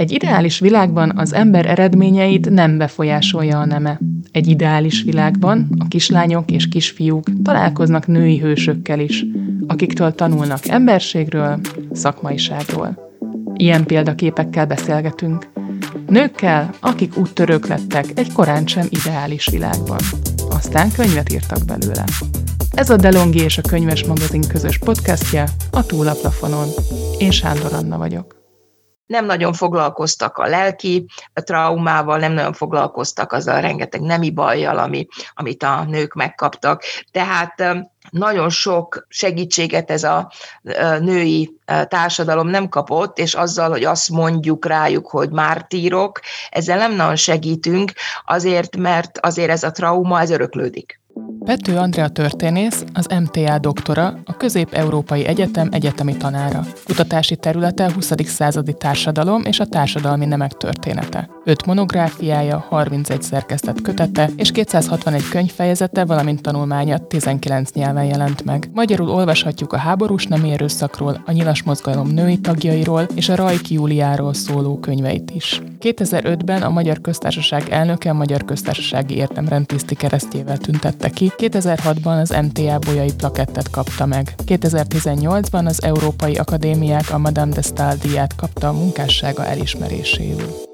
Egy ideális világban az ember eredményeit nem befolyásolja a neme. Egy ideális világban a kislányok és kisfiúk találkoznak női hősökkel is, akiktől tanulnak emberségről, szakmaiságról. Ilyen példaképekkel beszélgetünk. Nőkkel, akik úttörők lettek egy korán sem ideális világban. Aztán könyvet írtak belőle. Ez a Delongi és a Könyves Magazin közös podcastja a Túlaplafonon. Én Sándor Anna vagyok nem nagyon foglalkoztak a lelki traumával, nem nagyon foglalkoztak azzal a rengeteg nemi bajjal, ami, amit a nők megkaptak. Tehát nagyon sok segítséget ez a női társadalom nem kapott, és azzal, hogy azt mondjuk rájuk, hogy mártírok, ezzel nem nagyon segítünk, azért, mert azért ez a trauma, ez öröklődik. Pető Andrea történész, az MTA doktora, a Közép-Európai Egyetem egyetemi tanára. Kutatási területe 20. századi társadalom és a társadalmi nemek története. 5 monográfiája, 31 szerkesztett kötete és 261 könyvfejezete, valamint tanulmánya 19 nyelven jelent meg. Magyarul olvashatjuk a háborús nem erőszakról, a nyilas mozgalom női tagjairól és a Rajk Júliáról szóló könyveit is. 2005-ben a Magyar Köztársaság elnöke a Magyar Köztársasági Érdemrend tiszti keresztjével tüntette ki, 2006-ban az MTA bolyai plakettet kapta meg. 2018-ban az Európai Akadémiák a Madame de Stael díját kapta a munkássága elismeréséül.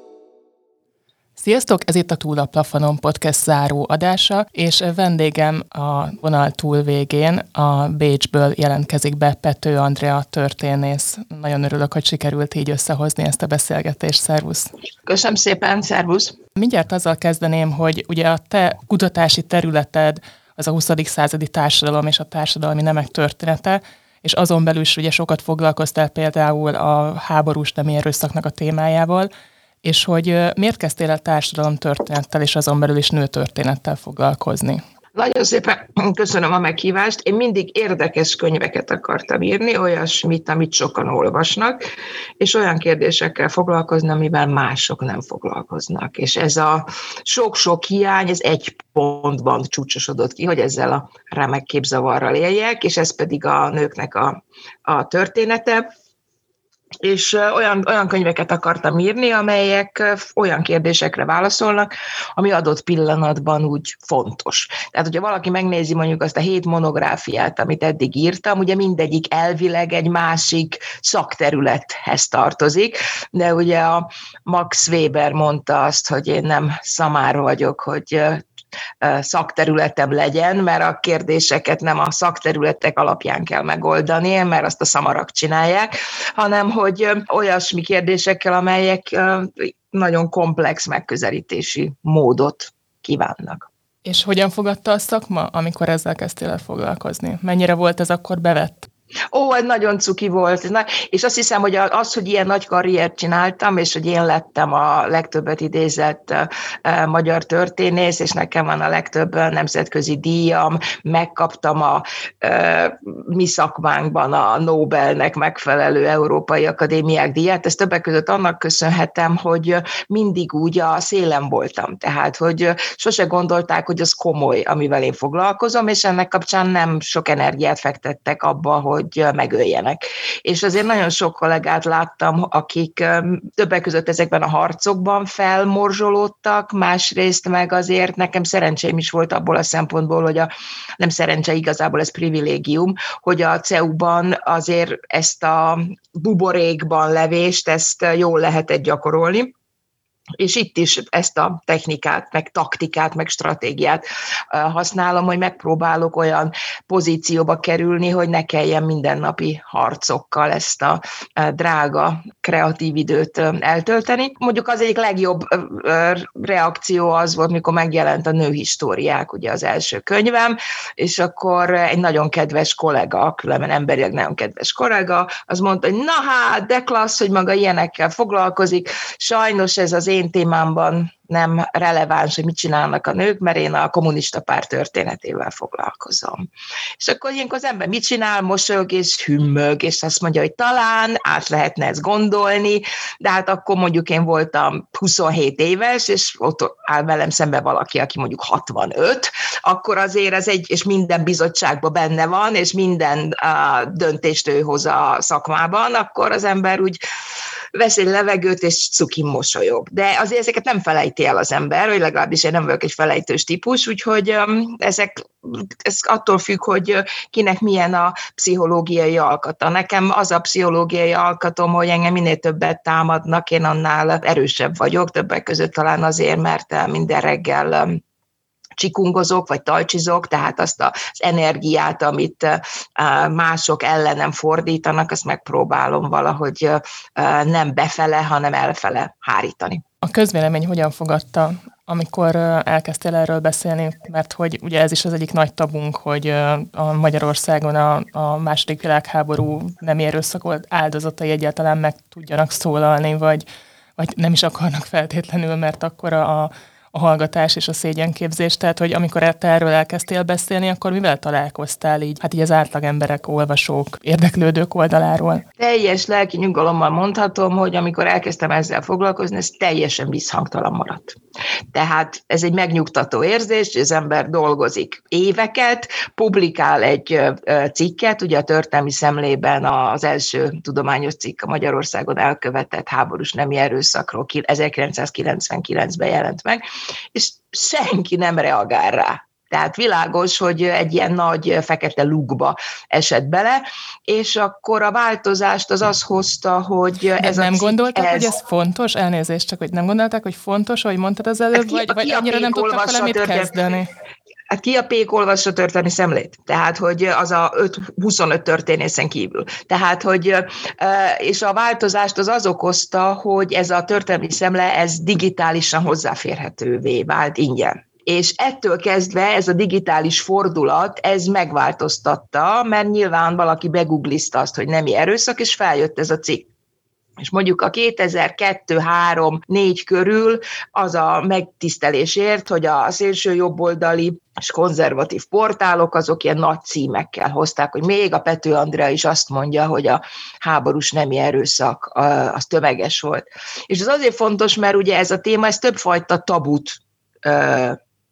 Sziasztok, ez itt a Túl a Plafonon podcast záró adása, és vendégem a vonal túl végén a Bécsből jelentkezik be Pető Andrea történész. Nagyon örülök, hogy sikerült így összehozni ezt a beszélgetést. Szervusz! Köszönöm szépen, szervusz! Mindjárt azzal kezdeném, hogy ugye a te kutatási területed az a 20. századi társadalom és a társadalmi nemek története, és azon belül is ugye sokat foglalkoztál például a háborús nemi erőszaknak a témájával, és hogy miért kezdtél el társadalom történettel és azon belül is nőtörténettel foglalkozni? Nagyon szépen köszönöm a meghívást. Én mindig érdekes könyveket akartam írni, olyasmit, amit sokan olvasnak, és olyan kérdésekkel foglalkozni, amivel mások nem foglalkoznak. És ez a sok-sok hiány, ez egy pontban csúcsosodott ki, hogy ezzel a remek képzavarral éljek, és ez pedig a nőknek a, a története és olyan, olyan könyveket akartam írni, amelyek olyan kérdésekre válaszolnak, ami adott pillanatban úgy fontos. Tehát, hogyha valaki megnézi mondjuk azt a hét monográfiát, amit eddig írtam, ugye mindegyik elvileg egy másik szakterülethez tartozik, de ugye a Max Weber mondta azt, hogy én nem szamár vagyok, hogy szakterületem legyen, mert a kérdéseket nem a szakterületek alapján kell megoldani, mert azt a szamarak csinálják, hanem hogy olyasmi kérdésekkel, amelyek nagyon komplex megközelítési módot kívánnak. És hogyan fogadta a szakma, amikor ezzel kezdtél el foglalkozni? Mennyire volt ez akkor bevett? Ó, ez nagyon cuki volt. Na, és azt hiszem, hogy az, hogy ilyen nagy karriert csináltam, és hogy én lettem a legtöbbet idézett magyar történész, és nekem van a legtöbb nemzetközi díjam, megkaptam a uh, mi szakmánkban a Nobelnek megfelelő Európai Akadémiák díját. Ezt többek között annak köszönhetem, hogy mindig úgy a szélem voltam. Tehát, hogy sose gondolták, hogy az komoly, amivel én foglalkozom, és ennek kapcsán nem sok energiát fektettek abba, hogy hogy megöljenek. És azért nagyon sok kollégát láttam, akik többek között ezekben a harcokban felmorzsolódtak, másrészt meg azért nekem szerencsém is volt abból a szempontból, hogy a, nem szerencse igazából ez privilégium, hogy a CEU-ban azért ezt a buborékban levést, ezt jól lehetett gyakorolni és itt is ezt a technikát, meg taktikát, meg stratégiát használom, hogy megpróbálok olyan pozícióba kerülni, hogy ne kelljen mindennapi harcokkal ezt a drága, kreatív időt eltölteni. Mondjuk az egyik legjobb reakció az volt, mikor megjelent a nőhistóriák, ugye az első könyvem, és akkor egy nagyon kedves kollega, különben emberileg nagyon kedves kollega, az mondta, hogy na hát, de klassz, hogy maga ilyenekkel foglalkozik, sajnos ez az én témámban nem releváns, hogy mit csinálnak a nők, mert én a kommunista párt történetével foglalkozom. És akkor ilyenkor az ember mit csinál, mosolyog és hümmög, és azt mondja, hogy talán át lehetne ezt gondolni, de hát akkor mondjuk én voltam 27 éves, és ott áll velem szembe valaki, aki mondjuk 65, akkor azért ez egy, és minden bizottságban benne van, és minden uh, döntést ő hoz a szakmában, akkor az ember úgy vesz egy levegőt, és cuki mosolyog. De azért ezeket nem felejti el az ember, vagy legalábbis én nem vagyok egy felejtős típus, úgyhogy ezek ez attól függ, hogy kinek milyen a pszichológiai alkata. Nekem az a pszichológiai alkatom, hogy engem minél többet támadnak, én annál erősebb vagyok, többek között talán azért, mert minden reggel csikungozok, vagy talcsizok, tehát azt az energiát, amit mások ellenem fordítanak, azt megpróbálom valahogy nem befele, hanem elfele hárítani. A közvélemény hogyan fogadta, amikor elkezdtél erről beszélni, mert hogy ugye ez is az egyik nagy tabunk, hogy a Magyarországon a, a második világháború nem erőszakolt áldozatai egyáltalán meg tudjanak szólalni, vagy, vagy nem is akarnak feltétlenül, mert akkor a, a a hallgatás és a szégyenképzés, tehát hogy amikor te erről elkezdtél beszélni, akkor mivel találkoztál így, hát így az átlag emberek, olvasók, érdeklődők oldaláról? Teljes lelki nyugalommal mondhatom, hogy amikor elkezdtem ezzel foglalkozni, ez teljesen visszhangtalan maradt. Tehát ez egy megnyugtató érzés, az ember dolgozik éveket, publikál egy cikket, ugye a történelmi szemlében az első tudományos cikk a Magyarországon elkövetett háborús nemi erőszakról 1999-ben jelent meg, és senki nem reagál rá. Tehát világos, hogy egy ilyen nagy fekete lukba esett bele, és akkor a változást az az hozta, hogy De ez nem a gondolták, ez... hogy ez fontos? Elnézést, csak hogy nem gondolták, hogy fontos, ahogy mondtad az előbb, hát ki, vagy, vagy annyira nem tudtak vele mit kezdeni? Hát ki a pék olvassa történelmi szemlét? Tehát, hogy az a 5, 25 történészen kívül. Tehát, hogy, és a változást az az okozta, hogy ez a történelmi szemle, ez digitálisan hozzáférhetővé vált ingyen és ettől kezdve ez a digitális fordulat, ez megváltoztatta, mert nyilván valaki begooglizta azt, hogy nemi erőszak, és feljött ez a cikk. És mondjuk a 2002-3-4 körül az a megtisztelésért, hogy a szélső jobboldali és konzervatív portálok azok ilyen nagy címekkel hozták, hogy még a Pető Andrea is azt mondja, hogy a háborús nemi erőszak az tömeges volt. És ez azért fontos, mert ugye ez a téma, ez többfajta tabut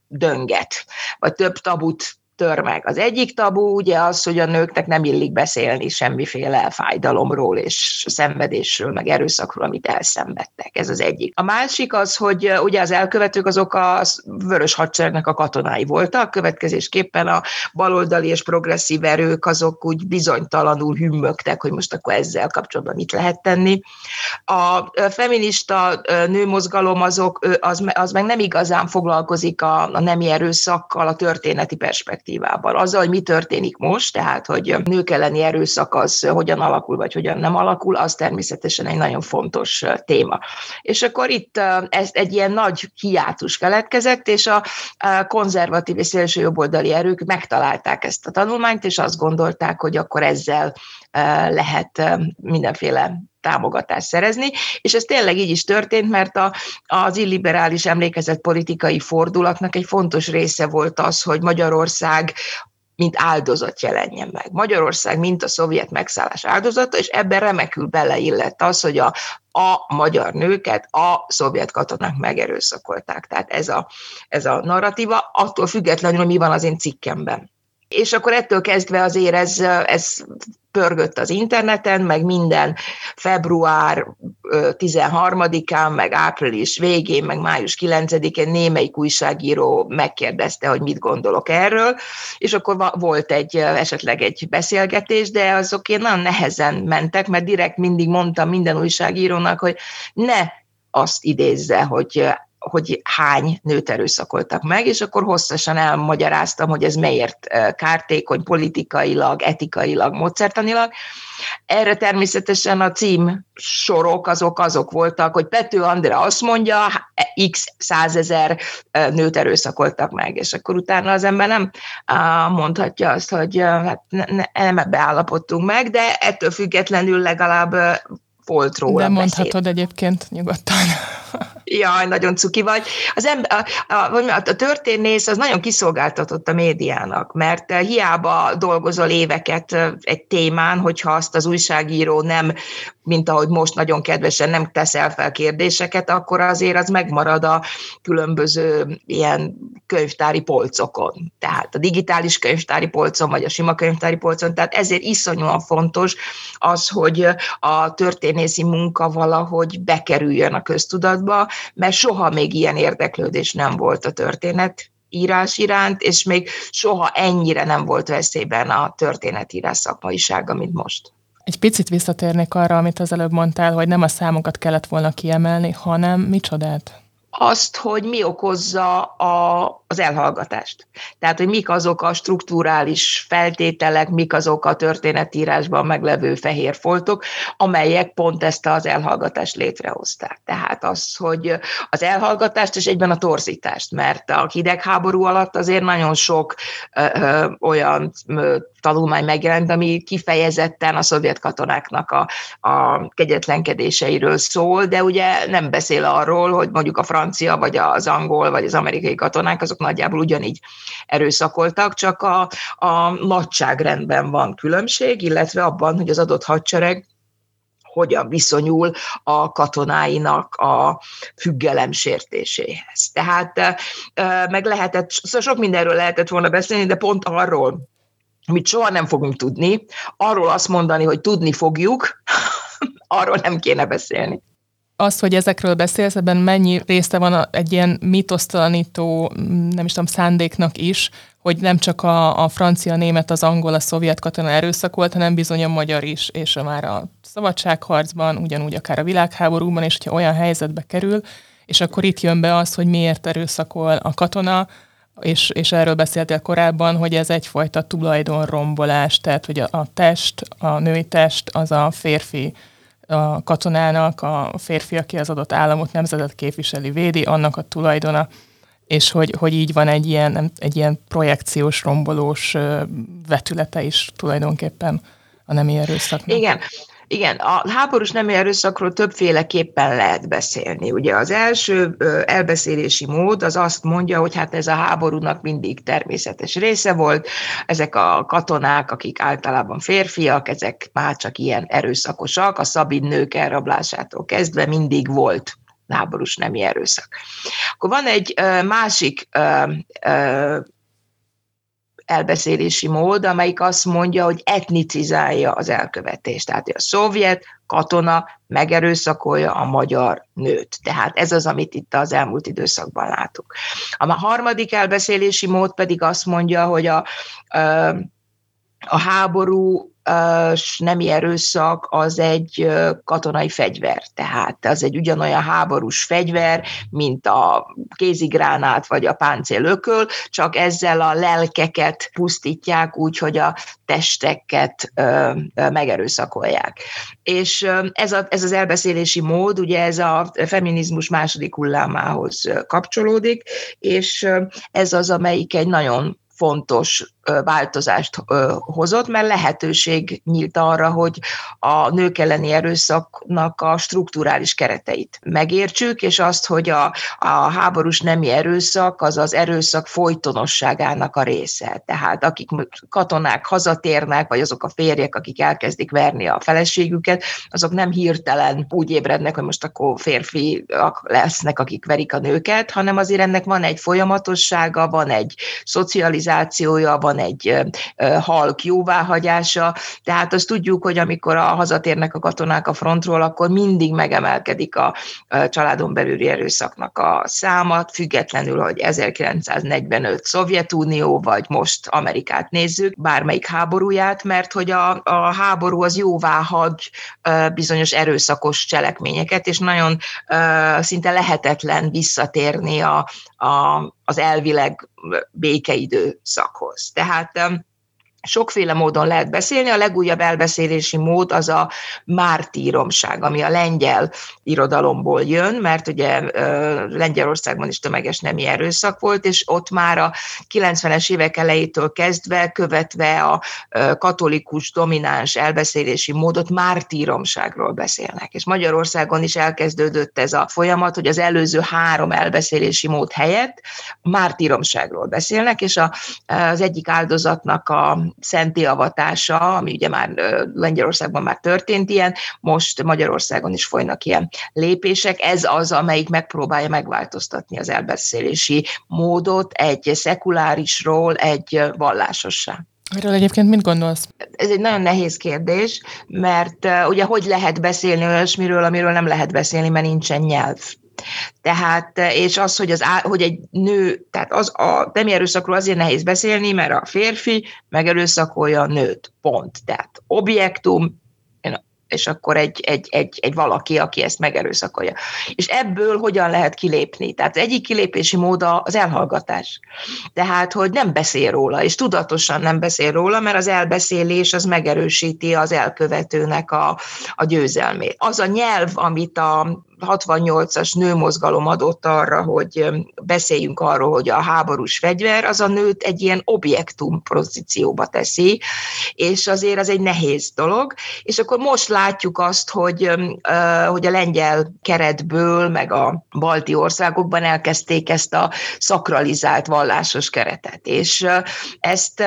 dönget, vagy több tabut tör meg. Az egyik tabu ugye az, hogy a nőknek nem illik beszélni semmiféle fájdalomról és szenvedésről, meg erőszakról, amit elszenvedtek. Ez az egyik. A másik az, hogy ugye az elkövetők azok a vörös hadseregnek a katonái voltak, következésképpen a baloldali és progresszív erők azok úgy bizonytalanul hümmögtek, hogy most akkor ezzel kapcsolatban mit lehet tenni. A feminista nőmozgalom azok, az, az meg nem igazán foglalkozik a, a nemi erőszakkal, a történeti perspektívával perspektívában. Azzal, hogy mi történik most, tehát hogy nők elleni erőszak az hogyan alakul, vagy hogyan nem alakul, az természetesen egy nagyon fontos téma. És akkor itt ez egy ilyen nagy hiátus keletkezett, és a konzervatív és szélső jobboldali erők megtalálták ezt a tanulmányt, és azt gondolták, hogy akkor ezzel lehet mindenféle támogatást szerezni, és ez tényleg így is történt, mert a, az illiberális emlékezett politikai fordulatnak egy fontos része volt az, hogy Magyarország mint áldozat jelenjen meg. Magyarország, mint a szovjet megszállás áldozata, és ebben remekül beleillett az, hogy a, a magyar nőket a szovjet katonák megerőszakolták. Tehát ez a, ez a narratíva, attól függetlenül, hogy mi van az én cikkemben és akkor ettől kezdve azért ez, ez pörgött az interneten, meg minden február 13-án, meg április végén, meg május 9-én némelyik újságíró megkérdezte, hogy mit gondolok erről, és akkor volt egy esetleg egy beszélgetés, de azok én nagyon nehezen mentek, mert direkt mindig mondtam minden újságírónak, hogy ne azt idézze, hogy hogy hány nőt erőszakoltak meg, és akkor hosszasan elmagyaráztam, hogy ez miért kártékony politikailag, etikailag, módszertanilag. Erre természetesen a cím sorok azok azok voltak, hogy Pető Andrea azt mondja, x százezer nőt erőszakoltak meg, és akkor utána az ember nem mondhatja azt, hogy hát nem ebbe állapodtunk meg, de ettől függetlenül legalább volt róla De mondhatod egyébként nyugodtan. Jaj, nagyon cuki vagy. Az ember, a, a, a történész az nagyon kiszolgáltatott a médiának, mert hiába dolgozol éveket egy témán, hogyha azt az újságíró nem mint ahogy most nagyon kedvesen nem teszel fel kérdéseket, akkor azért az megmarad a különböző ilyen könyvtári polcokon. Tehát a digitális könyvtári polcon, vagy a sima könyvtári polcon. Tehát ezért iszonyúan fontos az, hogy a történészi munka valahogy bekerüljön a köztudatba, mert soha még ilyen érdeklődés nem volt a történet írás iránt, és még soha ennyire nem volt veszélyben a történetírás szakmaisága, mint most. Egy picit visszatérnék arra, amit az előbb mondtál, hogy nem a számokat kellett volna kiemelni, hanem micsodát? Azt, hogy mi okozza a, az elhallgatást. Tehát, hogy mik azok a strukturális feltételek, mik azok a történetírásban meglevő fehér foltok, amelyek pont ezt az elhallgatást létrehozták. Tehát az, hogy az elhallgatást és egyben a torzítást, mert a hidegháború alatt azért nagyon sok ö, ö, olyan ö, tanulmány megjelent, ami kifejezetten a szovjet katonáknak a, a kegyetlenkedéseiről szól, de ugye nem beszél arról, hogy mondjuk a francia, vagy az angol, vagy az amerikai katonák, azok nagyjából ugyanígy erőszakoltak, csak a, a nagyságrendben van különbség, illetve abban, hogy az adott hadsereg hogyan viszonyul a katonáinak a függelem sértéséhez. Tehát meg lehetett, szóval sok mindenről lehetett volna beszélni, de pont arról, amit soha nem fogunk tudni, arról azt mondani, hogy tudni fogjuk, arról nem kéne beszélni. Az, hogy ezekről beszélsz, ebben mennyi része van egy ilyen mitosztalanító, nem is tudom, szándéknak is, hogy nem csak a, a francia, a német, az angol, a szovjet katona erőszakolt, hanem bizony a magyar is, és már a szabadságharcban, ugyanúgy akár a világháborúban, és hogyha olyan helyzetbe kerül, és akkor itt jön be az, hogy miért erőszakol a katona, és, és erről beszéltél korábban, hogy ez egyfajta tulajdonrombolás, tehát hogy a, a test, a női test az a férfi a katonának, a férfi, aki az adott államot, nemzetet képviseli, védi, annak a tulajdona, és hogy, hogy így van egy ilyen, egy ilyen projekciós, rombolós vetülete is tulajdonképpen a nemi erőszaknak. Igen, igen, a háborús nemi erőszakról többféleképpen lehet beszélni. Ugye az első elbeszélési mód az azt mondja, hogy hát ez a háborúnak mindig természetes része volt, ezek a katonák, akik általában férfiak, ezek már csak ilyen erőszakosak, a szabid nők elrablásától kezdve mindig volt háborús nemi erőszak. Akkor van egy másik elbeszélési mód, amelyik azt mondja, hogy etnicizálja az elkövetést. Tehát a szovjet katona megerőszakolja a magyar nőt. Tehát ez az, amit itt az elmúlt időszakban látunk. A harmadik elbeszélési mód pedig azt mondja, hogy a, a háború nemi erőszak az egy katonai fegyver, tehát az egy ugyanolyan háborús fegyver, mint a kézigránát vagy a páncélököl, csak ezzel a lelkeket pusztítják úgy, hogy a testeket megerőszakolják. És ez, a, ez az elbeszélési mód, ugye ez a feminizmus második hullámához kapcsolódik, és ez az, amelyik egy nagyon fontos változást hozott, mert lehetőség nyílt arra, hogy a nők elleni erőszaknak a strukturális kereteit megértsük, és azt, hogy a, a háborús nemi erőszak az az erőszak folytonosságának a része. Tehát akik katonák hazatérnek, vagy azok a férjek, akik elkezdik verni a feleségüket, azok nem hirtelen úgy ébrednek, hogy most akkor férfiak lesznek, akik verik a nőket, hanem azért ennek van egy folyamatossága, van egy szocializációja, van van egy halk jóváhagyása, tehát azt tudjuk, hogy amikor a hazatérnek a katonák a frontról, akkor mindig megemelkedik a családon belüli erőszaknak a száma, függetlenül, hogy 1945 Szovjetunió, vagy most Amerikát nézzük, bármelyik háborúját, mert hogy a, a háború az jóvá hagy bizonyos erőszakos cselekményeket, és nagyon szinte lehetetlen visszatérni a, a, az elvileg békeidőszakhoz. Tehát Sokféle módon lehet beszélni, a legújabb elbeszélési mód az a mártíromság, ami a lengyel irodalomból jön, mert ugye Lengyelországban is tömeges nemi erőszak volt, és ott már a 90-es évek elejétől kezdve, követve a katolikus domináns elbeszélési módot mártíromságról beszélnek. És Magyarországon is elkezdődött ez a folyamat, hogy az előző három elbeszélési mód helyett mártíromságról beszélnek, és az egyik áldozatnak a szenti avatása, ami ugye már Lengyelországban már történt ilyen, most Magyarországon is folynak ilyen lépések. Ez az, amelyik megpróbálja megváltoztatni az elbeszélési módot egy szekulárisról egy vallásossá. Erről egyébként mit gondolsz? Ez egy nagyon nehéz kérdés, mert uh, ugye hogy lehet beszélni olyasmiről, amiről nem lehet beszélni, mert nincsen nyelv. Tehát, és az, hogy, az, hogy egy nő, tehát az a nemi erőszakról azért nehéz beszélni, mert a férfi megerőszakolja a nőt, pont. Tehát objektum, és akkor egy, egy, egy, egy valaki, aki ezt megerőszakolja. És ebből hogyan lehet kilépni? Tehát az egyik kilépési móda az elhallgatás. Tehát, hogy nem beszél róla, és tudatosan nem beszél róla, mert az elbeszélés az megerősíti az elkövetőnek a, a győzelmét. Az a nyelv, amit a 68-as nőmozgalom adott arra, hogy beszéljünk arról, hogy a háborús fegyver az a nőt egy ilyen objektum pozícióba teszi, és azért az egy nehéz dolog. És akkor most látjuk azt, hogy, hogy a lengyel keretből, meg a balti országokban elkezdték ezt a szakralizált vallásos keretet. És ezt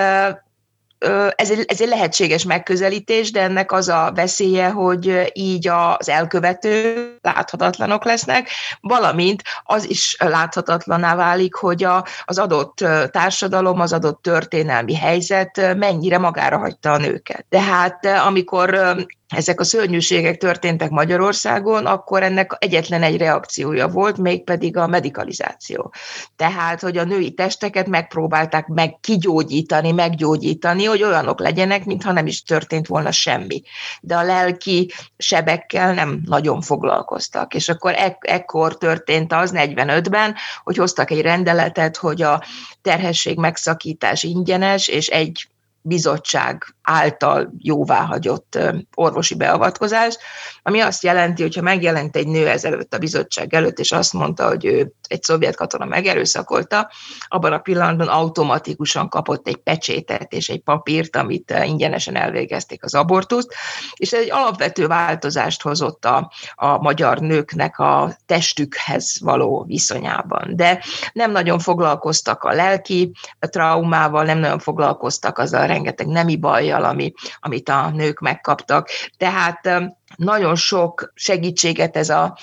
ez egy, ez egy lehetséges megközelítés, de ennek az a veszélye, hogy így az elkövető láthatatlanok lesznek, valamint az is láthatatlaná válik, hogy a, az adott társadalom, az adott történelmi helyzet mennyire magára hagyta a nőket. Tehát amikor ezek a szörnyűségek történtek Magyarországon, akkor ennek egyetlen egy reakciója volt, mégpedig a medikalizáció. Tehát, hogy a női testeket megpróbálták meg kigyógyítani, meggyógyítani, hogy olyanok legyenek, mintha nem is történt volna semmi. De a lelki sebekkel nem nagyon foglalkoztak. És akkor ek- ekkor történt az 45-ben, hogy hoztak egy rendeletet, hogy a terhesség megszakítás ingyenes, és egy bizottság által jóváhagyott orvosi beavatkozás, ami azt jelenti, hogy ha megjelent egy nő ezelőtt a bizottság előtt, és azt mondta, hogy ő egy szovjet katona megerőszakolta, abban a pillanatban automatikusan kapott egy pecsétet és egy papírt, amit ingyenesen elvégezték az abortuszt, és ez egy alapvető változást hozott a, a magyar nőknek a testükhez való viszonyában. De nem nagyon foglalkoztak a lelki traumával, nem nagyon foglalkoztak azzal a rengeteg nemi bajjal, ami, amit a nők megkaptak. Tehát nagyon sok segítséget ez a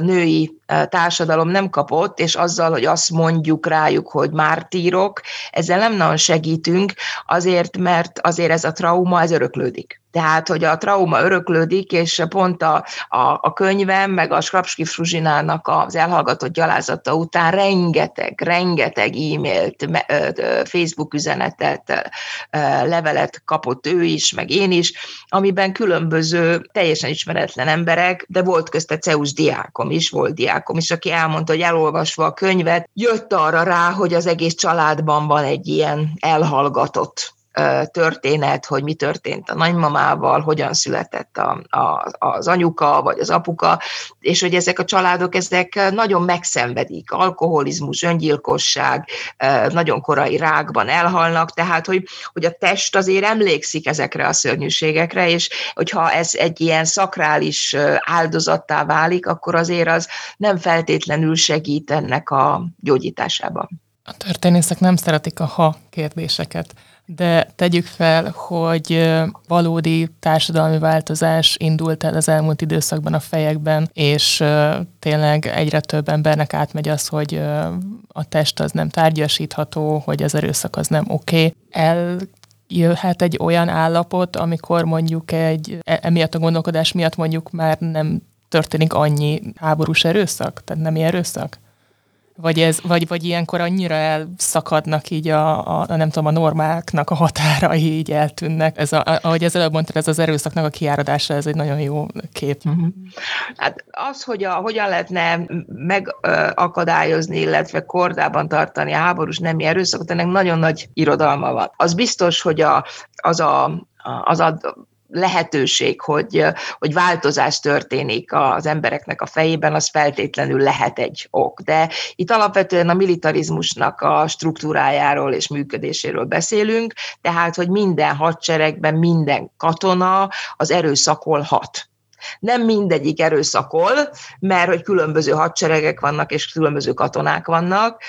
női társadalom nem kapott, és azzal, hogy azt mondjuk rájuk, hogy mártírok, ezzel nem nagyon segítünk, azért, mert azért ez a trauma, ez öröklődik. Tehát, hogy a trauma öröklődik, és pont a, a, a könyvem, meg a Skrapski Fruzsinának az elhallgatott gyalázata után rengeteg, rengeteg e-mailt, Facebook üzenetet, levelet kapott ő is, meg én is, amiben különböző, teljesen ismeretlen emberek, de volt közte Ceus diákom is, volt diákom is, aki elmondta, hogy elolvasva a könyvet, jött arra rá, hogy az egész családban van egy ilyen elhallgatott történet, hogy mi történt a nagymamával, hogyan született a, a, az anyuka vagy az apuka, és hogy ezek a családok ezek nagyon megszenvedik, alkoholizmus, öngyilkosság, nagyon korai rákban elhalnak, tehát hogy, hogy a test azért emlékszik ezekre a szörnyűségekre, és hogyha ez egy ilyen szakrális áldozattá válik, akkor azért az nem feltétlenül segít ennek a gyógyításában. A történészek nem szeretik a ha kérdéseket de tegyük fel, hogy valódi társadalmi változás indult el az elmúlt időszakban a fejekben, és tényleg egyre több embernek átmegy az, hogy a test az nem tárgyasítható, hogy az erőszak az nem oké. Okay. El jöhet egy olyan állapot, amikor mondjuk egy, e, emiatt a gondolkodás miatt mondjuk már nem történik annyi háborús erőszak, tehát nem erőszak? Vagy, ez, vagy, vagy ilyenkor annyira elszakadnak így a, a, a, nem tudom, a normáknak a határai így eltűnnek. Ez a, ahogy ez előbb mondtad, ez az erőszaknak a kiáradása, ez egy nagyon jó kép. Uh-huh. Hát az, hogy a, hogyan lehetne megakadályozni, illetve kordában tartani a háborús nemi erőszakot, ennek nagyon nagy irodalma van. Az biztos, hogy a, az a az a lehetőség, hogy, hogy változás történik az embereknek a fejében, az feltétlenül lehet egy ok. De itt alapvetően a militarizmusnak a struktúrájáról és működéséről beszélünk, tehát, hogy minden hadseregben minden katona az erőszakolhat nem mindegyik erőszakol, mert hogy különböző hadseregek vannak, és különböző katonák vannak,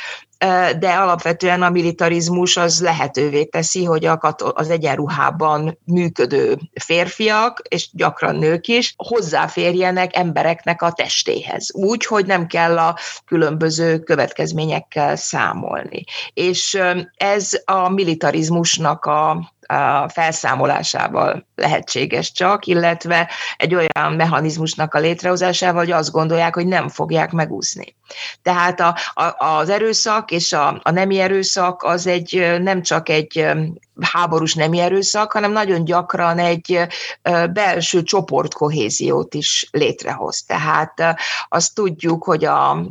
de alapvetően a militarizmus az lehetővé teszi, hogy az egyenruhában működő férfiak, és gyakran nők is, hozzáférjenek embereknek a testéhez, úgy, hogy nem kell a különböző következményekkel számolni. És ez a militarizmusnak a felszámolásával lehetséges csak, illetve egy olyan mechanizmusnak a létrehozásával, hogy azt gondolják, hogy nem fogják megúszni. Tehát a, a, az erőszak és a, a nemi erőszak az egy nem csak egy háborús nemi erőszak, hanem nagyon gyakran egy belső csoportkohéziót is létrehoz. Tehát azt tudjuk, hogy a,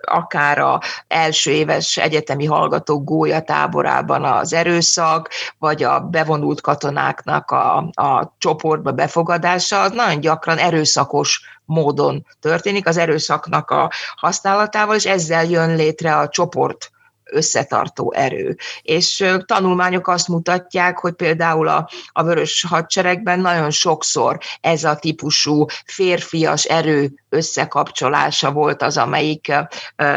akár a első éves egyetemi hallgatók gólya táborában az erőszak, vagy a bevonult katonáknak a, a csoportba befogadása, az nagyon gyakran erőszakos módon történik, az erőszaknak a használatával, és ezzel jön létre a csoport összetartó erő. És tanulmányok azt mutatják, hogy például a, a vörös hadseregben nagyon sokszor ez a típusú férfias erő összekapcsolása volt az, amelyik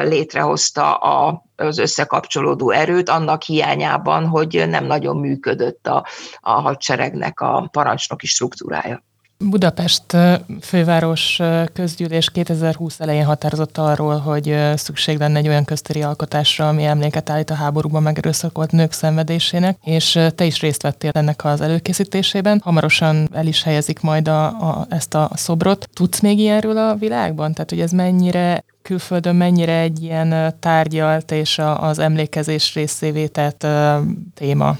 létrehozta a, az összekapcsolódó erőt, annak hiányában, hogy nem nagyon működött a, a hadseregnek a parancsnoki struktúrája. Budapest főváros közgyűlés 2020 elején határozott arról, hogy szükség lenne egy olyan köztéri alkotásra, ami emléket állít a háborúban megerőszakolt nők szenvedésének, és te is részt vettél ennek az előkészítésében. Hamarosan el is helyezik majd a, a, ezt a szobrot. Tudsz még ilyenről a világban? Tehát, hogy ez mennyire külföldön mennyire egy ilyen tárgyalt és az emlékezés részévé tett téma?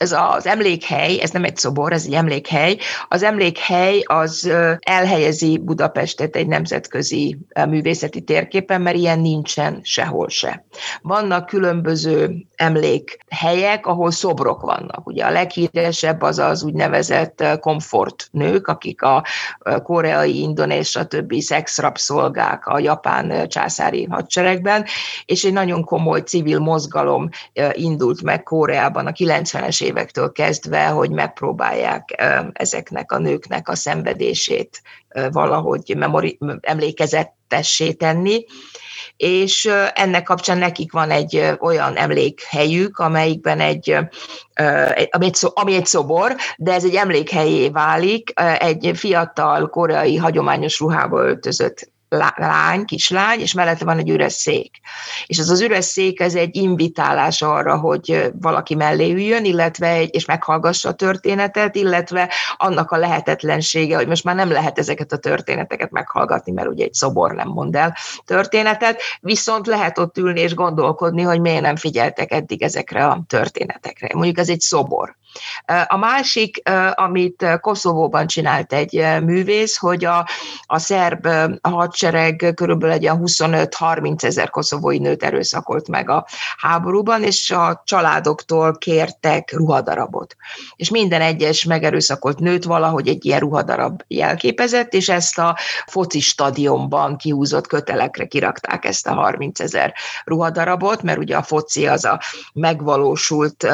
Ez az emlékhely, ez nem egy szobor, ez egy emlékhely. Az emlékhely az elhelyezi Budapestet egy nemzetközi művészeti térképen, mert ilyen nincsen sehol se. Vannak különböző emlékhelyek, ahol szobrok vannak. Ugye a leghíresebb az az úgynevezett komfortnők, akik a koreai, indonés, stb. szexrabszolgák a japán császári hadseregben, és egy nagyon komoly civil mozgalom indult meg Koreában a 90-es évektől kezdve, hogy megpróbálják ezeknek a nőknek a szenvedését valahogy memori- emlékezettessé tenni. És ennek kapcsán nekik van egy olyan emlékhelyük, amelyikben egy, ami egy, ami egy szobor, de ez egy emlékhelyé válik, egy fiatal koreai hagyományos ruhába öltözött lány, kislány, és mellette van egy üres szék. És az az üres szék, ez egy invitálás arra, hogy valaki mellé üljön, illetve egy, és meghallgassa a történetet, illetve annak a lehetetlensége, hogy most már nem lehet ezeket a történeteket meghallgatni, mert ugye egy szobor nem mond el történetet, viszont lehet ott ülni és gondolkodni, hogy miért nem figyeltek eddig ezekre a történetekre. Mondjuk ez egy szobor. A másik, amit Koszovóban csinált egy művész, hogy a, a szerb hadsereg körülbelül egy 25-30 ezer koszovói nőt erőszakolt meg a háborúban, és a családoktól kértek ruhadarabot. És minden egyes megerőszakolt nőt valahogy egy ilyen ruhadarab jelképezett, és ezt a foci stadionban kihúzott kötelekre kirakták ezt a 30 ezer ruhadarabot, mert ugye a foci az a megvalósult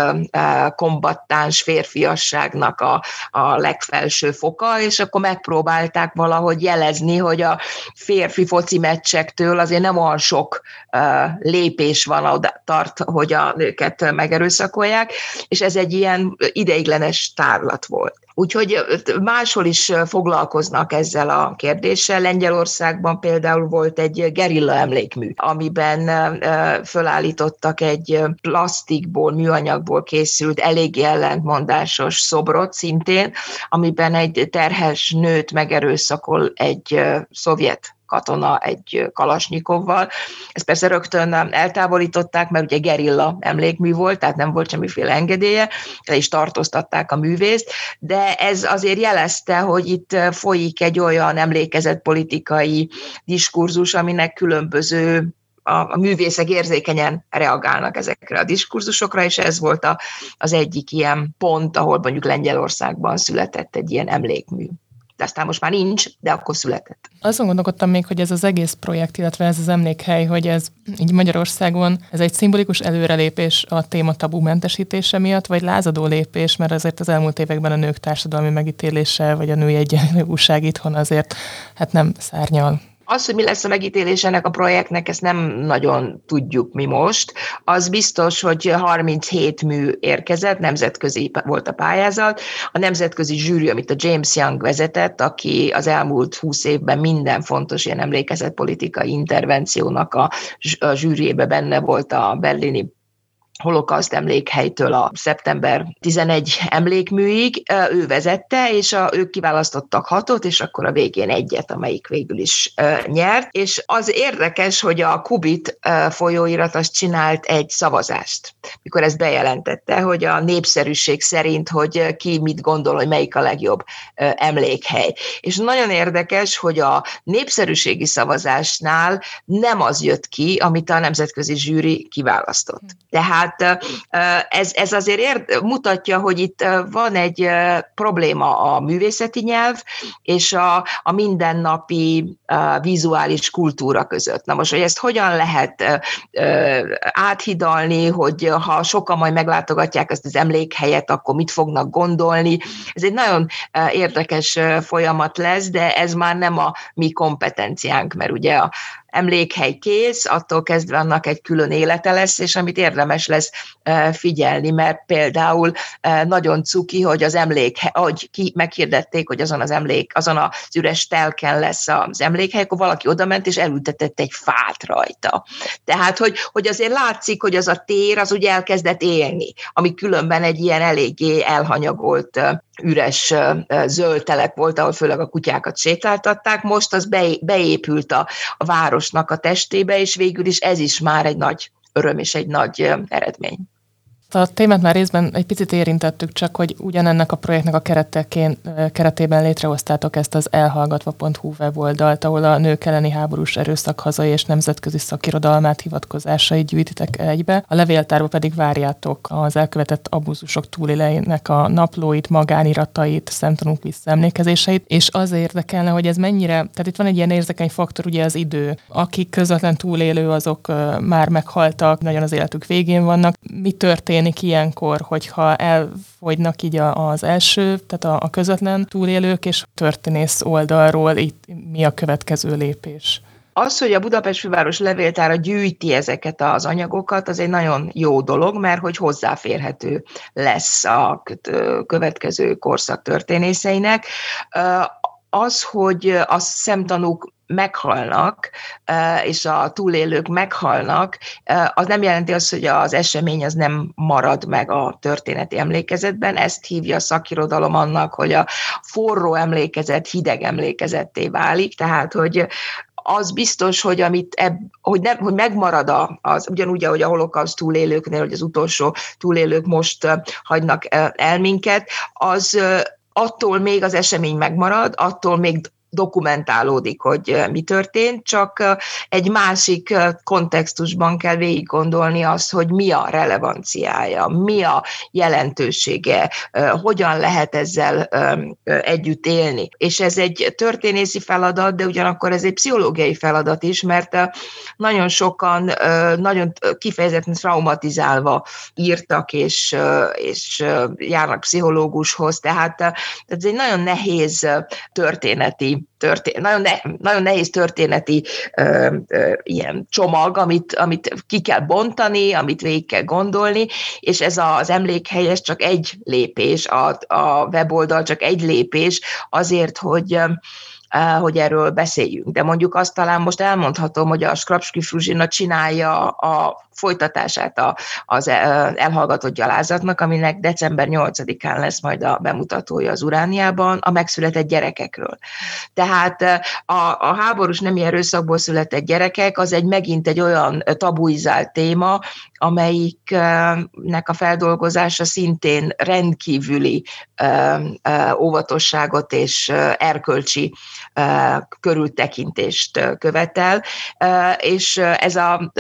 kombattán domináns férfiasságnak a, a legfelső foka, és akkor megpróbálták valahogy jelezni, hogy a férfi foci meccsektől azért nem olyan sok uh, lépés van oda tart, hogy a nőket megerőszakolják, és ez egy ilyen ideiglenes tárlat volt. Úgyhogy máshol is foglalkoznak ezzel a kérdéssel. Lengyelországban például volt egy gerilla emlékmű, amiben fölállítottak egy plastikból, műanyagból készült, eléggé ellentmondásos szobrot szintén, amiben egy terhes nőt megerőszakol egy szovjet katona egy kalasnyikovval. Ezt persze rögtön eltávolították, mert ugye gerilla emlékmű volt, tehát nem volt semmiféle engedélye, le is tartóztatták a művészt, de ez azért jelezte, hogy itt folyik egy olyan emlékezett politikai diskurzus, aminek különböző a, a művészek érzékenyen reagálnak ezekre a diskurzusokra, és ez volt a, az egyik ilyen pont, ahol mondjuk Lengyelországban született egy ilyen emlékmű de aztán most már nincs, de akkor született. Azon gondolkodtam még, hogy ez az egész projekt, illetve ez az emlékhely, hogy ez így Magyarországon, ez egy szimbolikus előrelépés a téma tabu mentesítése miatt, vagy lázadó lépés, mert azért az elmúlt években a nők társadalmi megítélése, vagy a női egyenlőság itthon azért hát nem szárnyal az, hogy mi lesz a megítélés ennek a projektnek, ezt nem nagyon tudjuk mi most. Az biztos, hogy 37 mű érkezett, nemzetközi volt a pályázat. A nemzetközi zsűri, amit a James Young vezetett, aki az elmúlt 20 évben minden fontos ilyen emlékezett politikai intervenciónak a, zsűriébe benne volt a berlini holokauszt emlékhelytől a szeptember 11 emlékműig, ő vezette, és a, ők kiválasztottak hatot, és akkor a végén egyet, amelyik végül is nyert. És az érdekes, hogy a Kubit folyóirat azt csinált egy szavazást, mikor ezt bejelentette, hogy a népszerűség szerint, hogy ki mit gondol, hogy melyik a legjobb emlékhely. És nagyon érdekes, hogy a népszerűségi szavazásnál nem az jött ki, amit a nemzetközi zsűri kiválasztott. Tehát tehát ez, ez azért ér, mutatja, hogy itt van egy probléma a művészeti nyelv és a, a mindennapi vizuális kultúra között. Na most, hogy ezt hogyan lehet áthidalni, hogy ha sokan majd meglátogatják ezt az emlékhelyet, akkor mit fognak gondolni. Ez egy nagyon érdekes folyamat lesz, de ez már nem a mi kompetenciánk, mert ugye a emlékhely kész, attól kezdve annak egy külön élete lesz, és amit érdemes lesz figyelni, mert például nagyon cuki, hogy az emlékhely, hogy ki meghirdették, hogy azon az emlék, azon az üres telken lesz az emlékhely, akkor valaki odament és elültetett egy fát rajta. Tehát, hogy, hogy azért látszik, hogy az a tér az ugye elkezdett élni, ami különben egy ilyen eléggé elhanyagolt üres zöld telek volt, ahol főleg a kutyákat sétáltatták, most az beépült a, a városnak a testébe, és végül is ez is már egy nagy öröm és egy nagy eredmény. A témát már részben egy picit érintettük, csak hogy ugyanennek a projektnek a keretében létrehoztátok ezt az elhallgatva.hu weboldalt, ahol a nők elleni háborús erőszak hazai és nemzetközi szakirodalmát hivatkozásait gyűjtitek egybe. A levéltárba pedig várjátok az elkövetett abúzusok túléleinek a naplóit, magániratait, szemtanúk visszaemlékezéseit, és az érdekelne, hogy ez mennyire, tehát itt van egy ilyen érzékeny faktor, ugye az idő. Akik közvetlen túlélő, azok már meghaltak, nagyon az életük végén vannak. Mi történt történik ilyenkor, hogyha elfogynak így az első, tehát a, a közvetlen túlélők, és történész oldalról itt mi a következő lépés? Az, hogy a Budapest főváros levéltára gyűjti ezeket az anyagokat, az egy nagyon jó dolog, mert hogy hozzáférhető lesz a következő korszak történészeinek. Az, hogy a szemtanúk meghalnak, és a túlélők meghalnak, az nem jelenti azt, hogy az esemény az nem marad meg a történeti emlékezetben. Ezt hívja a szakirodalom annak, hogy a forró emlékezet hideg emlékezetté válik, tehát hogy az biztos, hogy, amit ebb, hogy, nem, hogy megmarad az, ugyanúgy, ahogy a holokauszt túlélőknél, hogy az utolsó túlélők most hagynak el minket, az attól még az esemény megmarad, attól még dokumentálódik, hogy mi történt, csak egy másik kontextusban kell végig gondolni azt, hogy mi a relevanciája, mi a jelentősége, hogyan lehet ezzel együtt élni. És ez egy történészi feladat, de ugyanakkor ez egy pszichológiai feladat is, mert nagyon sokan nagyon kifejezetten traumatizálva írtak, és, és járnak pszichológushoz, tehát ez egy nagyon nehéz történeti történ- nagyon, ne, nagyon nehéz történeti ö, ö, ilyen csomag, amit, amit ki kell bontani, amit végig kell gondolni, és ez az emlékhelyes csak egy lépés, a, a weboldal csak egy lépés azért, hogy hogy erről beszéljünk. De mondjuk azt talán most elmondhatom, hogy a Skrapski Fruzsina csinálja a folytatását az elhallgatott gyalázatnak, aminek december 8-án lesz majd a bemutatója az Urániában, a megszületett gyerekekről. Tehát a, a háborús nemi erőszakból született gyerekek az egy megint egy olyan tabuizált téma, amelyiknek a feldolgozása szintén rendkívüli óvatosságot és erkölcsi körültekintést követel, és ez a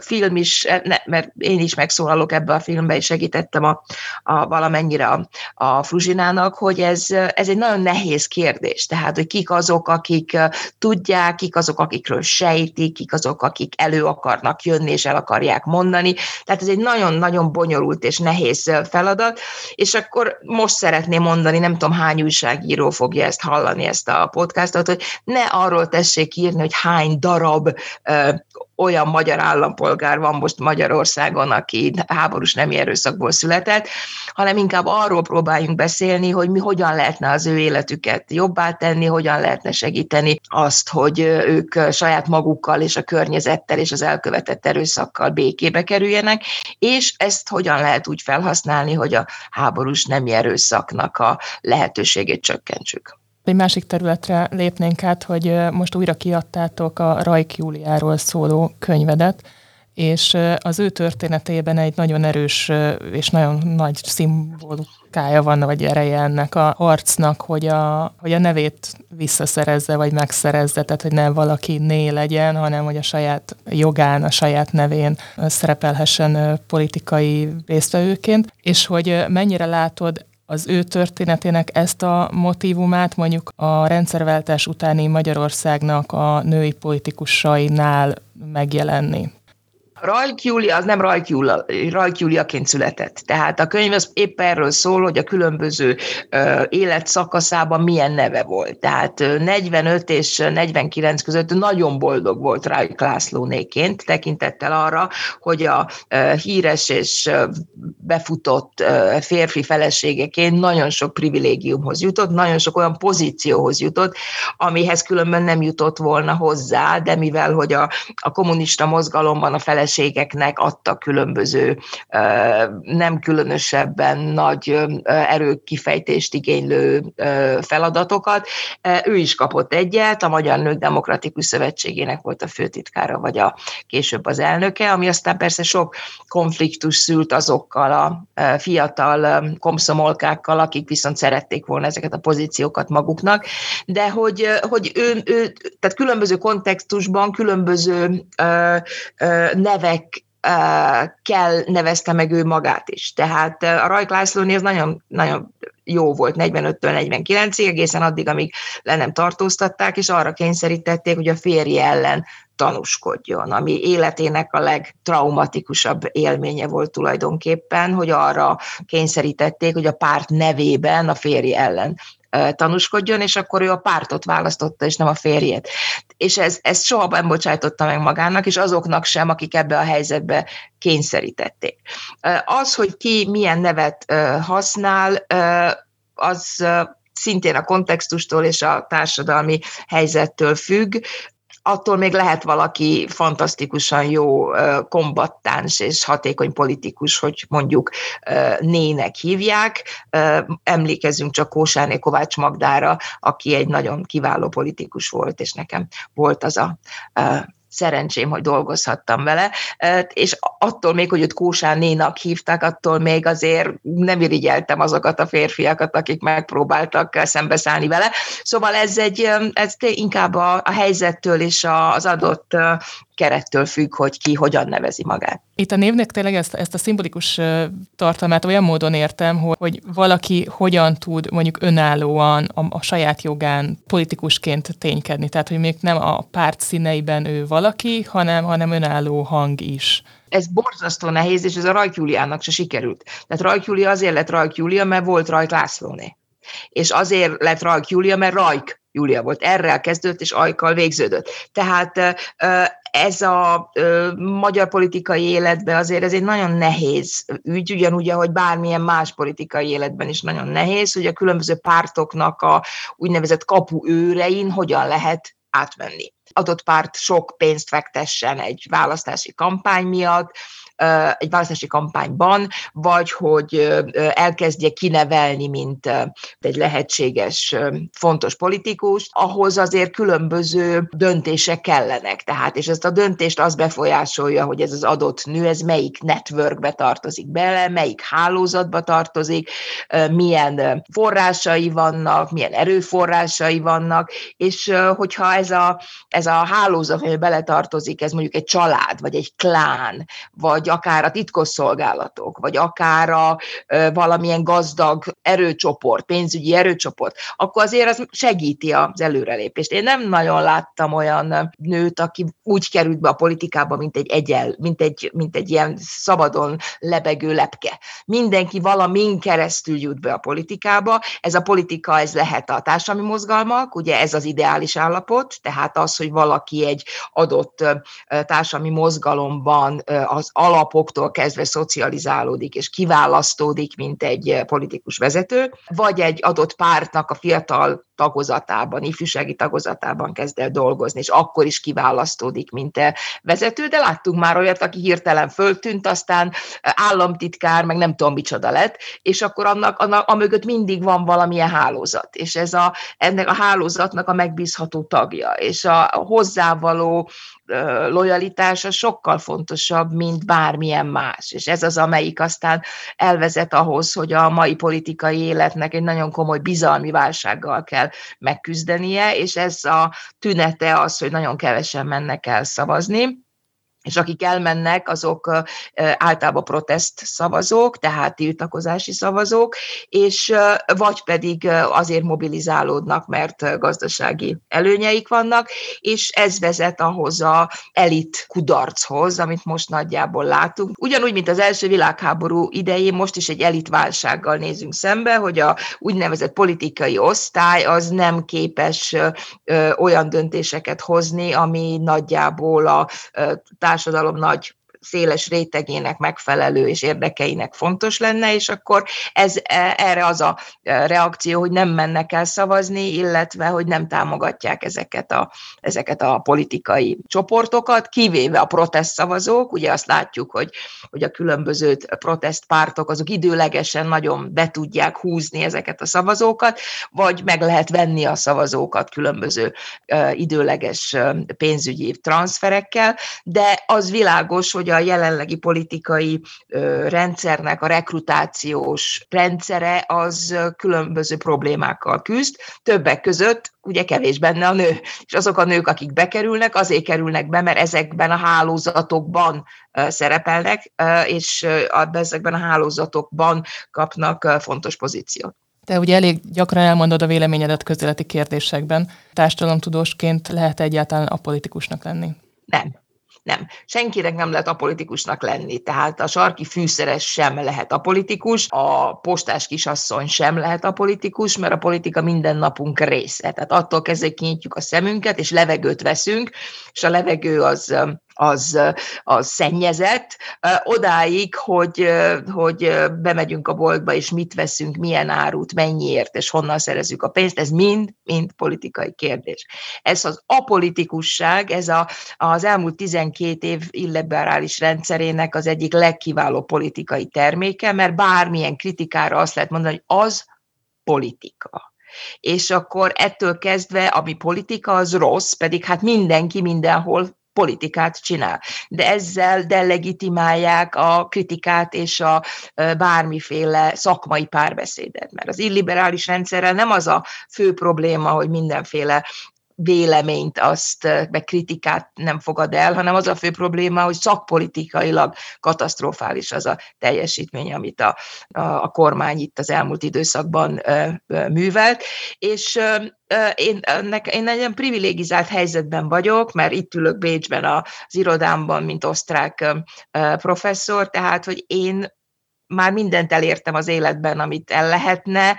film is, mert én is megszólalok ebbe a filmbe, és segítettem a, a valamennyire a, a Fruzsinának, hogy ez, ez egy nagyon nehéz kérdés, tehát, hogy kik azok, akik tudják, kik azok, akikről sejtik, kik azok, akik elő akarnak jönni, és el akarják mondani, tehát ez egy nagyon-nagyon bonyolult és nehéz feladat, és akkor most szeretném mondani, nem tudom hány újságíró fogja ezt hallani, ezt a podcastot, hogy ne arról tessék írni, hogy hány darab olyan magyar állampolgár van most Magyarországon, aki háborús nemi erőszakból született, hanem inkább arról próbáljunk beszélni, hogy mi hogyan lehetne az ő életüket jobbá tenni, hogyan lehetne segíteni azt, hogy ők saját magukkal és a környezettel és az elkövetett erőszakkal békébe kerüljenek, és ezt hogyan lehet úgy felhasználni, hogy a háborús nemi erőszaknak a lehetőségét csökkentsük. Egy másik területre lépnénk át, hogy most újra kiadtátok a Rajk Júliáról szóló könyvedet, és az ő történetében egy nagyon erős és nagyon nagy szimbolikája van, vagy ereje ennek a harcnak, hogy a, hogy a nevét visszaszerezze, vagy megszerezze, tehát hogy ne valaki né legyen, hanem hogy a saját jogán, a saját nevén szerepelhessen politikai résztvevőként, és hogy mennyire látod az ő történetének ezt a motivumát mondjuk a rendszerváltás utáni Magyarországnak a női politikusainál megjelenni? Rajk Júlia az nem Rajk, Júlia, Rajk Júliaként született. Tehát a könyv az épp erről szól, hogy a különböző életszakaszában milyen neve volt. Tehát uh, 45 és 49 között nagyon boldog volt Rajk Lászlónéként, tekintettel arra, hogy a híres és befutott férfi feleségeként nagyon sok privilégiumhoz jutott, nagyon sok olyan pozícióhoz jutott, amihez különben nem jutott volna hozzá, de mivel, hogy a, a kommunista mozgalomban a feleség feleségeknek adtak különböző, nem különösebben nagy erőkifejtést igénylő feladatokat. Ő is kapott egyet, a Magyar Nők Demokratikus Szövetségének volt a főtitkára, vagy a később az elnöke, ami aztán persze sok konfliktus szült azokkal a fiatal komszomolkákkal, akik viszont szerették volna ezeket a pozíciókat maguknak, de hogy, hogy ő, ő tehát különböző kontextusban, különböző ö, ö, nevek kell nevezte meg ő magát is. Tehát a Rajk Lászlóné ez nagyon, nagyon jó volt 45-től 49-ig, egészen addig, amíg le nem tartóztatták, és arra kényszerítették, hogy a férje ellen tanúskodjon, ami életének a legtraumatikusabb élménye volt tulajdonképpen, hogy arra kényszerítették, hogy a párt nevében a férje ellen tanúskodjon, és akkor ő a pártot választotta, és nem a férjét. És ez, ezt soha nem bocsájtotta meg magának, és azoknak sem, akik ebbe a helyzetbe kényszerítették. Az, hogy ki milyen nevet használ, az szintén a kontextustól és a társadalmi helyzettől függ attól még lehet valaki fantasztikusan jó kombattáns és hatékony politikus, hogy mondjuk nének hívják. Emlékezünk csak Kósáné Kovács Magdára, aki egy nagyon kiváló politikus volt, és nekem volt az a szerencsém, hogy dolgozhattam vele, és attól még, hogy őt Kósán Nénak hívták, attól még azért nem irigyeltem azokat a férfiakat, akik megpróbáltak szembeszállni vele. Szóval ez, egy, ez inkább a, a helyzettől és az adott kerettől függ, hogy ki hogyan nevezi magát. Itt a névnek tényleg ezt, ezt a szimbolikus tartalmát olyan módon értem, hogy, hogy valaki hogyan tud mondjuk önállóan a, a saját jogán politikusként ténykedni. Tehát, hogy még nem a párt színeiben ő valaki, hanem, hanem önálló hang is ez borzasztó nehéz, és ez a Rajk Júliának se sikerült. Tehát Rajk Júlia azért lett Rajk Júlia, mert volt Rajk Lászlóné. És azért lett Rajk Júlia, mert Rajk Júlia volt. Errel kezdődött, és ajkal végződött. Tehát ez a ö, magyar politikai életben azért ez egy nagyon nehéz ügy, ugyanúgy, ahogy bármilyen más politikai életben is nagyon nehéz, hogy a különböző pártoknak a úgynevezett kapuőrein hogyan lehet átvenni. Adott párt sok pénzt fektessen egy választási kampány miatt, egy választási kampányban, vagy hogy elkezdje kinevelni, mint egy lehetséges fontos politikus, ahhoz azért különböző döntések kellenek. Tehát, és ezt a döntést az befolyásolja, hogy ez az adott nő, ez melyik networkbe tartozik bele, melyik hálózatba tartozik, milyen forrásai vannak, milyen erőforrásai vannak, és hogyha ez a, ez a hálózat, hogy beletartozik, ez mondjuk egy család, vagy egy klán, vagy akár a titkosszolgálatok, vagy akár a valamilyen gazdag erőcsoport, pénzügyi erőcsoport, akkor azért az segíti az előrelépést. Én nem nagyon láttam olyan nőt, aki úgy került be a politikába, mint egy egyel, mint egy, mint egy ilyen szabadon lebegő lepke. Mindenki valamin keresztül jut be a politikába. Ez a politika, ez lehet a társadalmi mozgalmak, ugye ez az ideális állapot, tehát az, hogy valaki egy adott társadalmi mozgalomban az alapoktól kezdve szocializálódik és kiválasztódik, mint egy politikus vezető, vagy egy adott pártnak a fiatal tagozatában, ifjúsági tagozatában kezd el dolgozni, és akkor is kiválasztódik, mint vezető, de láttunk már olyat, aki hirtelen föltűnt, aztán államtitkár, meg nem tudom micsoda lett, és akkor annak, annak a mögött mindig van valamilyen hálózat, és ez a, ennek a hálózatnak a megbízható tagja, és a hozzávaló lojalitása sokkal fontosabb, mint bármilyen más. És ez az, amelyik aztán elvezet ahhoz, hogy a mai politikai életnek egy nagyon komoly bizalmi válsággal kell megküzdenie, és ez a tünete az, hogy nagyon kevesen mennek el szavazni és akik elmennek, azok általában protest szavazók, tehát tiltakozási szavazók, és vagy pedig azért mobilizálódnak, mert gazdasági előnyeik vannak, és ez vezet ahhoz a elit kudarchoz, amit most nagyjából látunk. Ugyanúgy, mint az első világháború idején, most is egy elit válsággal nézünk szembe, hogy a úgynevezett politikai osztály az nem képes olyan döntéseket hozni, ami nagyjából a társadalom nagy széles rétegének megfelelő és érdekeinek fontos lenne, és akkor ez e, erre az a e, reakció, hogy nem mennek el szavazni, illetve hogy nem támogatják ezeket a, ezeket a politikai csoportokat, kivéve a protest szavazók, ugye azt látjuk, hogy, hogy a különböző protestpártok azok időlegesen nagyon be tudják húzni ezeket a szavazókat, vagy meg lehet venni a szavazókat különböző uh, időleges pénzügyi transferekkel, de az világos, hogy a jelenlegi politikai rendszernek a rekrutációs rendszere az különböző problémákkal küzd, többek között ugye kevés benne a nő, és azok a nők, akik bekerülnek, azért kerülnek be, mert ezekben a hálózatokban szerepelnek, és ezekben a hálózatokban kapnak fontos pozíciót. Te ugye elég gyakran elmondod a véleményedet közéleti kérdésekben. Társadalomtudósként lehet egyáltalán apolitikusnak lenni? Nem. Nem. Senkinek nem lehet apolitikusnak lenni. Tehát a sarki fűszeres sem lehet apolitikus, a postás kisasszony sem lehet apolitikus, mert a politika minden napunk része. Tehát attól kezdve kinyitjuk a szemünket, és levegőt veszünk, és a levegő az az, az szennyezett, odáig, hogy, hogy bemegyünk a boltba, és mit veszünk, milyen árut, mennyiért, és honnan szerezzük a pénzt, ez mind, mind politikai kérdés. Ez az apolitikusság, ez a, az elmúlt 12 év illiberális rendszerének az egyik legkiváló politikai terméke, mert bármilyen kritikára azt lehet mondani, hogy az politika és akkor ettől kezdve, ami politika, az rossz, pedig hát mindenki mindenhol politikát csinál. De ezzel delegitimálják a kritikát és a bármiféle szakmai párbeszédet. Mert az illiberális rendszerrel nem az a fő probléma, hogy mindenféle véleményt, azt, meg kritikát nem fogad el, hanem az a fő probléma, hogy szakpolitikailag katasztrofális az a teljesítmény, amit a, a, a kormány itt az elmúlt időszakban ö, ö, művelt, és ö, én, ennek, én egy ilyen privilégizált helyzetben vagyok, mert itt ülök Bécsben az irodámban, mint osztrák professzor, tehát, hogy én már mindent elértem az életben, amit el lehetne,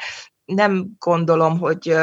nem gondolom, hogy,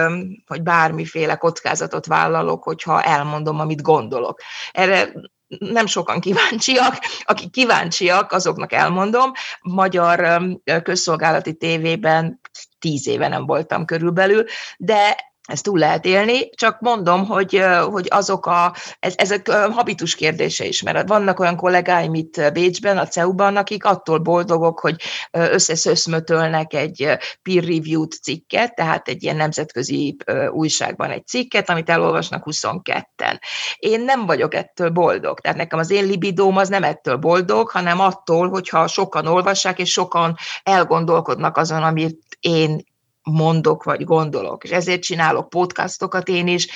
hogy bármiféle kockázatot vállalok, hogyha elmondom, amit gondolok. Erre nem sokan kíváncsiak. Akik kíváncsiak, azoknak elmondom. Magyar közszolgálati tévében tíz éve nem voltam körülbelül, de ezt túl lehet élni, csak mondom, hogy, hogy azok a, ez, ezek habitus kérdése is, mert vannak olyan kollégáim itt Bécsben, a CEU-ban, akik attól boldogok, hogy összeszöszmötölnek egy peer-reviewed cikket, tehát egy ilyen nemzetközi újságban egy cikket, amit elolvasnak 22-en. Én nem vagyok ettől boldog, tehát nekem az én libidóm az nem ettől boldog, hanem attól, hogyha sokan olvassák, és sokan elgondolkodnak azon, amit én mondok, vagy gondolok. És ezért csinálok podcastokat én is.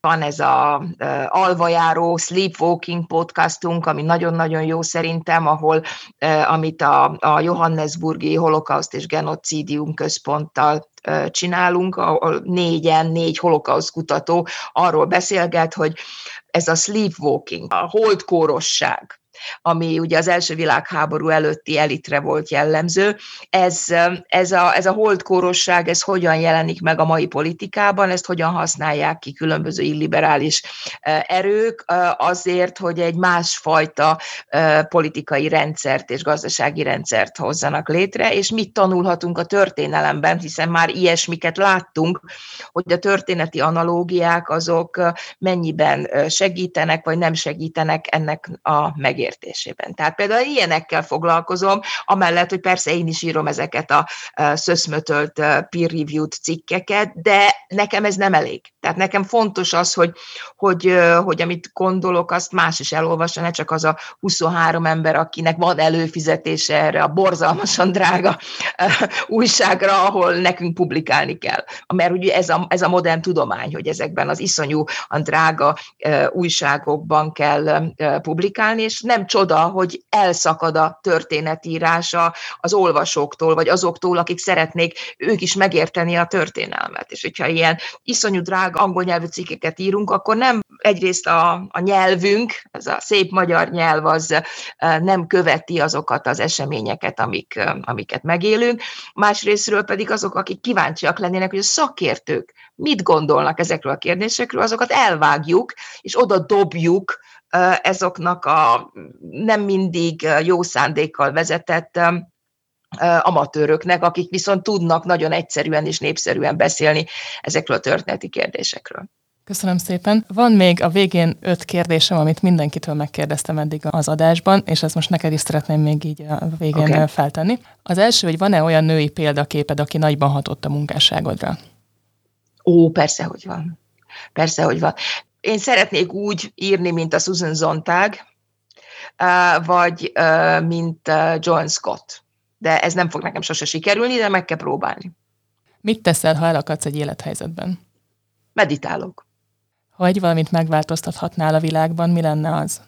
Van ez a alvajáró Sleepwalking podcastunk, ami nagyon-nagyon jó szerintem, ahol amit a, a Johannesburgi Holokauszt és Genocidium központtal csinálunk, ahol négyen, négy holokauszt kutató arról beszélget, hogy ez a sleepwalking, a holdkórosság, ami ugye az első világháború előtti elitre volt jellemző. Ez, ez, a, ez a holdkórosság, ez hogyan jelenik meg a mai politikában, ezt hogyan használják ki különböző illiberális erők azért, hogy egy másfajta politikai rendszert és gazdasági rendszert hozzanak létre, és mit tanulhatunk a történelemben, hiszen már ilyesmiket láttunk, hogy a történeti analógiák azok mennyiben segítenek, vagy nem segítenek ennek a megértésében megértésében. Tehát például ilyenekkel foglalkozom, amellett, hogy persze én is írom ezeket a szöszmötölt peer-reviewed cikkeket, de nekem ez nem elég. Tehát nekem fontos az, hogy, hogy, hogy amit gondolok, azt más is elolvassa, ne csak az a 23 ember, akinek van előfizetése erre a borzalmasan drága újságra, ahol nekünk publikálni kell. Mert ugye ez a, ez a modern tudomány, hogy ezekben az iszonyú drága újságokban kell publikálni, és nem csoda, hogy elszakad a történetírása az olvasóktól, vagy azoktól, akik szeretnék ők is megérteni a történelmet. És hogyha ilyen iszonyú drága angol nyelvű cikkeket írunk, akkor nem egyrészt a, a nyelvünk, ez a szép magyar nyelv, az nem követi azokat az eseményeket, amik, amiket megélünk, másrésztről pedig azok, akik kíváncsiak lennének, hogy a szakértők mit gondolnak ezekről a kérdésekről, azokat elvágjuk, és oda dobjuk ezoknak a nem mindig jó szándékkal vezetett amatőröknek, akik viszont tudnak nagyon egyszerűen és népszerűen beszélni ezekről a történeti kérdésekről. Köszönöm szépen. Van még a végén öt kérdésem, amit mindenkitől megkérdeztem eddig az adásban, és ezt most neked is szeretném még így a végén okay. feltenni. Az első, hogy van-e olyan női példaképed, aki nagyban hatott a munkásságodra? Ó, persze, hogy van. Persze, hogy van én szeretnék úgy írni, mint a Susan Zontag, vagy mint John Scott. De ez nem fog nekem sose sikerülni, de meg kell próbálni. Mit teszel, ha elakadsz egy élethelyzetben? Meditálok. Ha egy valamit megváltoztathatnál a világban, mi lenne az?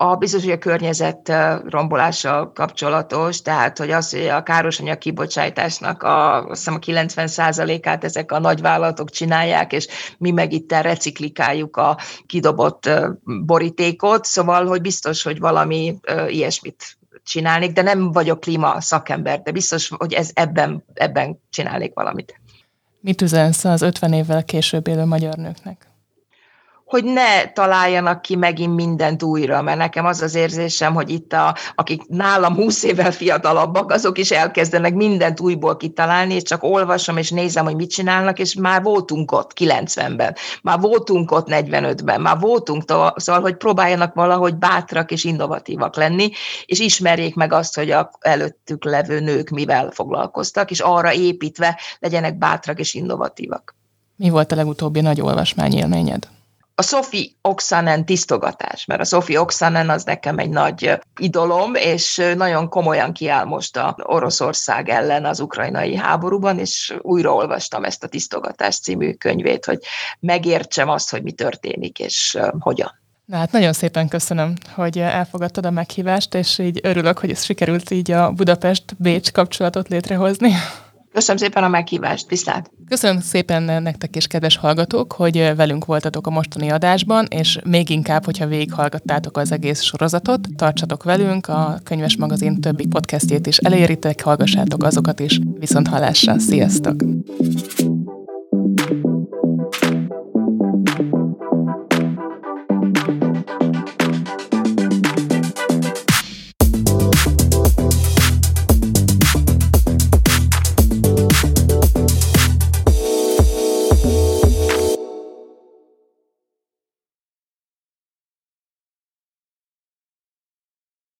A biztos, hogy a környezet rombolással kapcsolatos, tehát hogy az, hogy a károsanyag kibocsátásnak a, azt a 90%-át ezek a nagyvállalatok csinálják, és mi meg itt reciklikáljuk a kidobott borítékot, szóval, hogy biztos, hogy valami ilyesmit csinálnék, de nem vagyok klíma szakember, de biztos, hogy ez ebben, ebben csinálnék valamit. Mit üzensz az 50 évvel később élő magyar nőknek? Hogy ne találjanak ki megint mindent újra, mert nekem az az érzésem, hogy itt a, akik nálam 20 évvel fiatalabbak, azok is elkezdenek mindent újból kitalálni, és csak olvasom és nézem, hogy mit csinálnak, és már voltunk ott 90-ben, már voltunk ott 45-ben, már voltunk, szóval, hogy próbáljanak valahogy bátrak és innovatívak lenni, és ismerjék meg azt, hogy a előttük levő nők mivel foglalkoztak, és arra építve legyenek bátrak és innovatívak. Mi volt a legutóbbi nagy olvasmányélményed? A Sophie Oksanen tisztogatás, mert a Sophie Oksanen az nekem egy nagy idolom, és nagyon komolyan kiáll most a Oroszország ellen az ukrajnai háborúban, és újraolvastam ezt a tisztogatás című könyvét, hogy megértsem azt, hogy mi történik, és hogyan. Na hát nagyon szépen köszönöm, hogy elfogadtad a meghívást, és így örülök, hogy ez sikerült így a Budapest-Bécs kapcsolatot létrehozni. Köszönöm szépen a meghívást, viszlát! Köszönöm szépen nektek is, kedves hallgatók, hogy velünk voltatok a mostani adásban, és még inkább, hogyha végighallgattátok az egész sorozatot, tartsatok velünk, a Könyves Magazin többi podcastjét is eléritek, hallgassátok azokat is, viszont hallásra, sziasztok!